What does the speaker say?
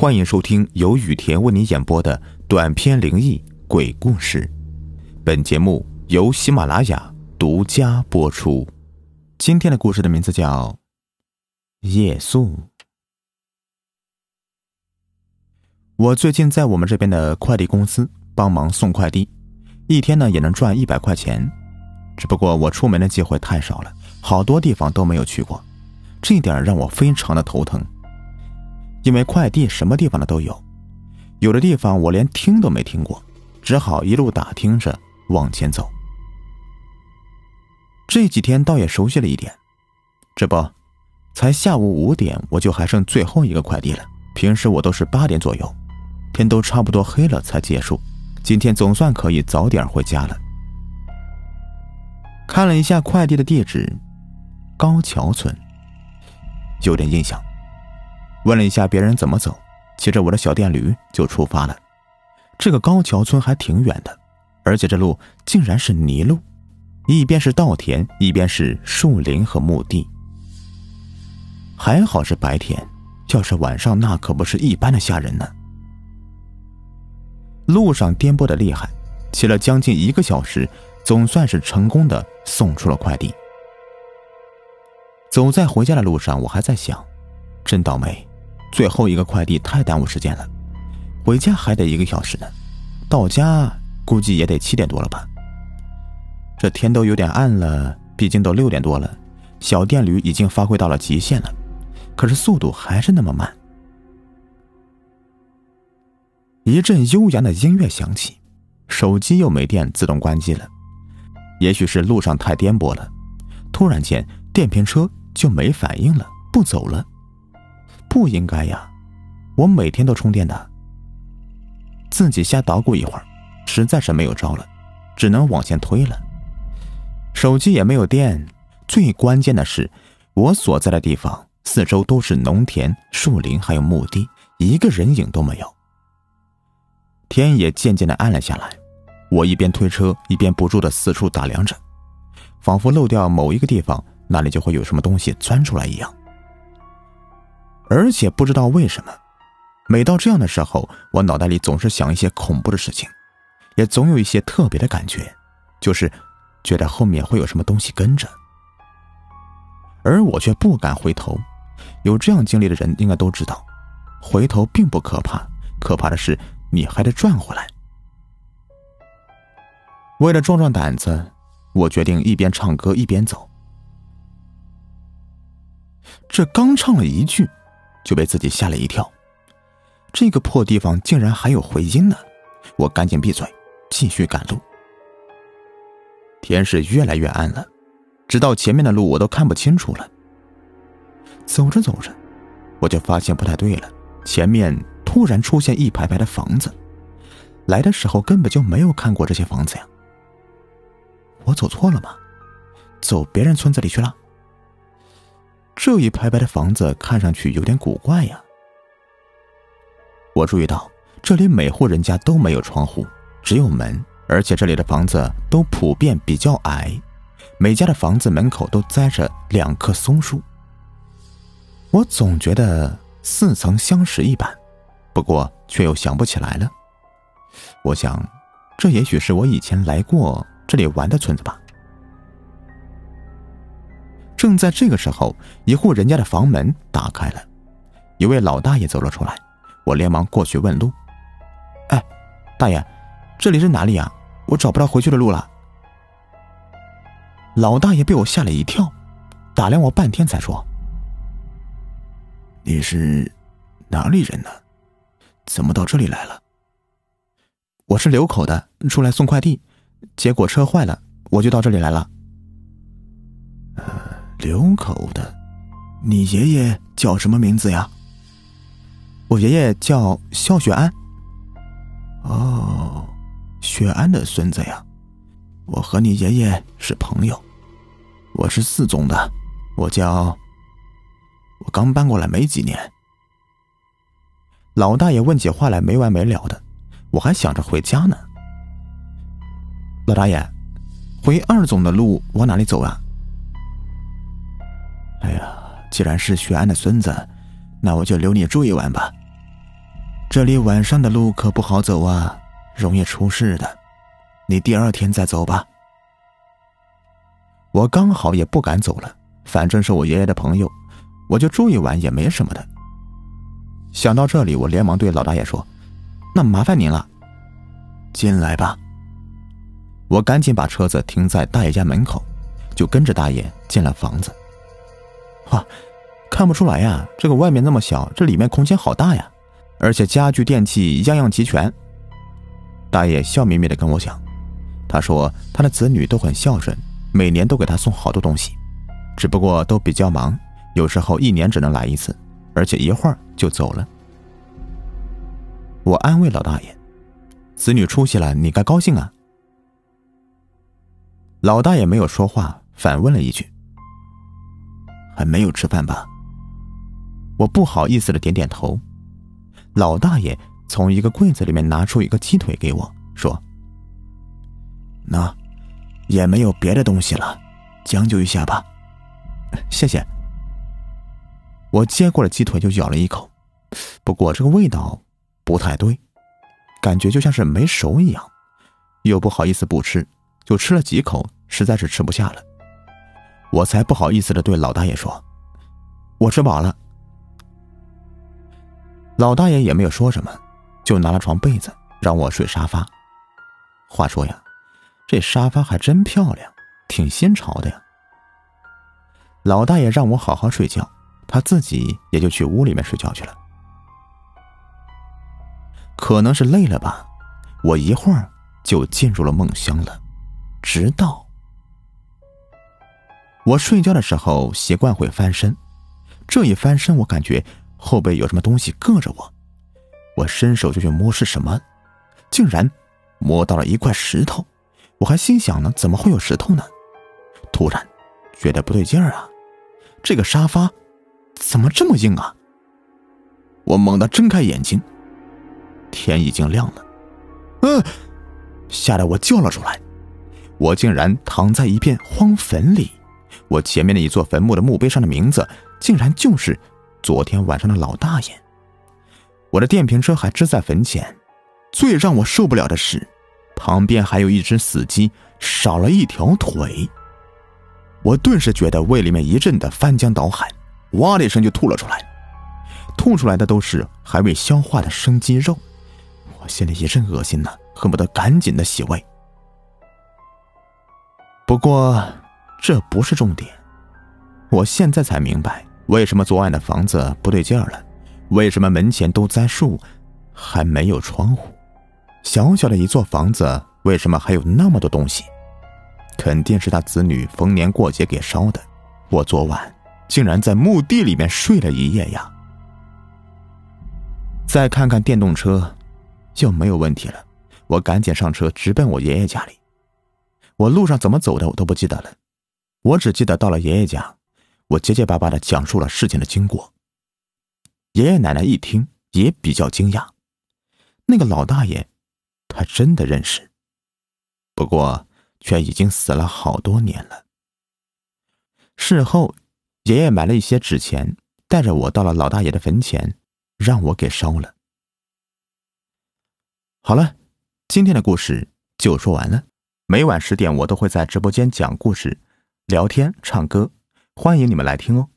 欢迎收听由雨田为你演播的短篇灵异鬼故事。本节目由喜马拉雅独家播出。今天的故事的名字叫《夜宿》。我最近在我们这边的快递公司帮忙送快递，一天呢也能赚一百块钱。只不过我出门的机会太少了，好多地方都没有去过，这一点让我非常的头疼。因为快递什么地方的都有，有的地方我连听都没听过，只好一路打听着往前走。这几天倒也熟悉了一点，这不，才下午五点，我就还剩最后一个快递了。平时我都是八点左右，天都差不多黑了才结束。今天总算可以早点回家了。看了一下快递的地址，高桥村，有点印象。问了一下别人怎么走，骑着我的小电驴就出发了。这个高桥村还挺远的，而且这路竟然是泥路，一边是稻田，一边是树林和墓地。还好是白天，要是晚上，那可不是一般的吓人呢。路上颠簸的厉害，骑了将近一个小时，总算是成功的送出了快递。走在回家的路上，我还在想，真倒霉。最后一个快递太耽误时间了，回家还得一个小时呢，到家估计也得七点多了吧。这天都有点暗了，毕竟都六点多了，小电驴已经发挥到了极限了，可是速度还是那么慢。一阵悠扬的音乐响起，手机又没电，自动关机了。也许是路上太颠簸了，突然间电瓶车就没反应了，不走了。不应该呀，我每天都充电的。自己瞎捣鼓一会儿，实在是没有招了，只能往前推了。手机也没有电，最关键的是，我所在的地方四周都是农田、树林，还有墓地，一个人影都没有。天也渐渐的暗了下来，我一边推车，一边不住的四处打量着，仿佛漏掉某一个地方，那里就会有什么东西钻出来一样。而且不知道为什么，每到这样的时候，我脑袋里总是想一些恐怖的事情，也总有一些特别的感觉，就是觉得后面会有什么东西跟着，而我却不敢回头。有这样经历的人应该都知道，回头并不可怕，可怕的是你还得转回来。为了壮壮胆子，我决定一边唱歌一边走。这刚唱了一句。就被自己吓了一跳，这个破地方竟然还有回音呢！我赶紧闭嘴，继续赶路。天是越来越暗了，直到前面的路我都看不清楚了。走着走着，我就发现不太对了，前面突然出现一排排的房子，来的时候根本就没有看过这些房子呀。我走错了吗？走别人村子里去了？这一排排的房子看上去有点古怪呀。我注意到这里每户人家都没有窗户，只有门，而且这里的房子都普遍比较矮，每家的房子门口都栽着两棵松树。我总觉得似曾相识一般，不过却又想不起来了。我想，这也许是我以前来过这里玩的村子吧。正在这个时候，一户人家的房门打开了，一位老大爷走了出来。我连忙过去问路：“哎，大爷，这里是哪里呀？我找不到回去的路了。”老大爷被我吓了一跳，打量我半天才说：“你是哪里人呢？怎么到这里来了？”“我是流口的，出来送快递，结果车坏了，我就到这里来了。”流口的，你爷爷叫什么名字呀？我爷爷叫肖雪安。哦，雪安的孙子呀，我和你爷爷是朋友。我是四总的，我叫……我刚搬过来没几年。老大爷问起话来没完没了的，我还想着回家呢。老大爷，回二总的路往哪里走啊？哎呀，既然是许安的孙子，那我就留你住一晚吧。这里晚上的路可不好走啊，容易出事的。你第二天再走吧。我刚好也不敢走了，反正是我爷爷的朋友，我就住一晚也没什么的。想到这里，我连忙对老大爷说：“那麻烦您了，进来吧。”我赶紧把车子停在大爷家门口，就跟着大爷进了房子。哇，看不出来呀，这个外面那么小，这里面空间好大呀！而且家具电器样样齐全。大爷笑眯眯的跟我讲，他说他的子女都很孝顺，每年都给他送好多东西，只不过都比较忙，有时候一年只能来一次，而且一会儿就走了。我安慰老大爷，子女出息了，你该高兴啊。老大爷没有说话，反问了一句：“还没有吃饭吧？”我不好意思的点点头。老大爷从一个柜子里面拿出一个鸡腿给我，说：“那也没有别的东西了，将就一下吧。”谢谢。我接过了鸡腿就咬了一口，不过这个味道不太对，感觉就像是没熟一样，又不好意思不吃，就吃了几口，实在是吃不下了。我才不好意思的对老大爷说：“我吃饱了。”老大爷也没有说什么，就拿了床被子让我睡沙发。话说呀，这沙发还真漂亮，挺新潮的呀。老大爷让我好好睡觉，他自己也就去屋里面睡觉去了。可能是累了吧，我一会儿就进入了梦乡了。直到我睡觉的时候，习惯会翻身，这一翻身，我感觉。后背有什么东西硌着我，我伸手就去摸是什么，竟然摸到了一块石头。我还心想呢，怎么会有石头呢？突然觉得不对劲儿啊，这个沙发怎么这么硬啊？我猛地睁开眼睛，天已经亮了，嗯，吓得我叫了出来。我竟然躺在一片荒坟里，我前面的一座坟墓的墓碑上的名字，竟然就是。昨天晚上的老大爷，我的电瓶车还支在坟前。最让我受不了的是，旁边还有一只死鸡，少了一条腿。我顿时觉得胃里面一阵的翻江倒海，哇的一声就吐了出来。吐出来的都是还未消化的生鸡肉，我心里一阵恶心呢，恨不得赶紧的洗胃。不过这不是重点，我现在才明白。为什么昨晚的房子不对劲儿了？为什么门前都栽树，还没有窗户？小小的一座房子，为什么还有那么多东西？肯定是他子女逢年过节给烧的。我昨晚竟然在墓地里面睡了一夜呀！再看看电动车，就没有问题了。我赶紧上车，直奔我爷爷家里。我路上怎么走的，我都不记得了，我只记得到了爷爷家。我结结巴巴的讲述了事情的经过。爷爷奶奶一听也比较惊讶，那个老大爷，他真的认识，不过却已经死了好多年了。事后，爷爷买了一些纸钱，带着我到了老大爷的坟前，让我给烧了。好了，今天的故事就说完了。每晚十点，我都会在直播间讲故事、聊天、唱歌。欢迎你们来听哦。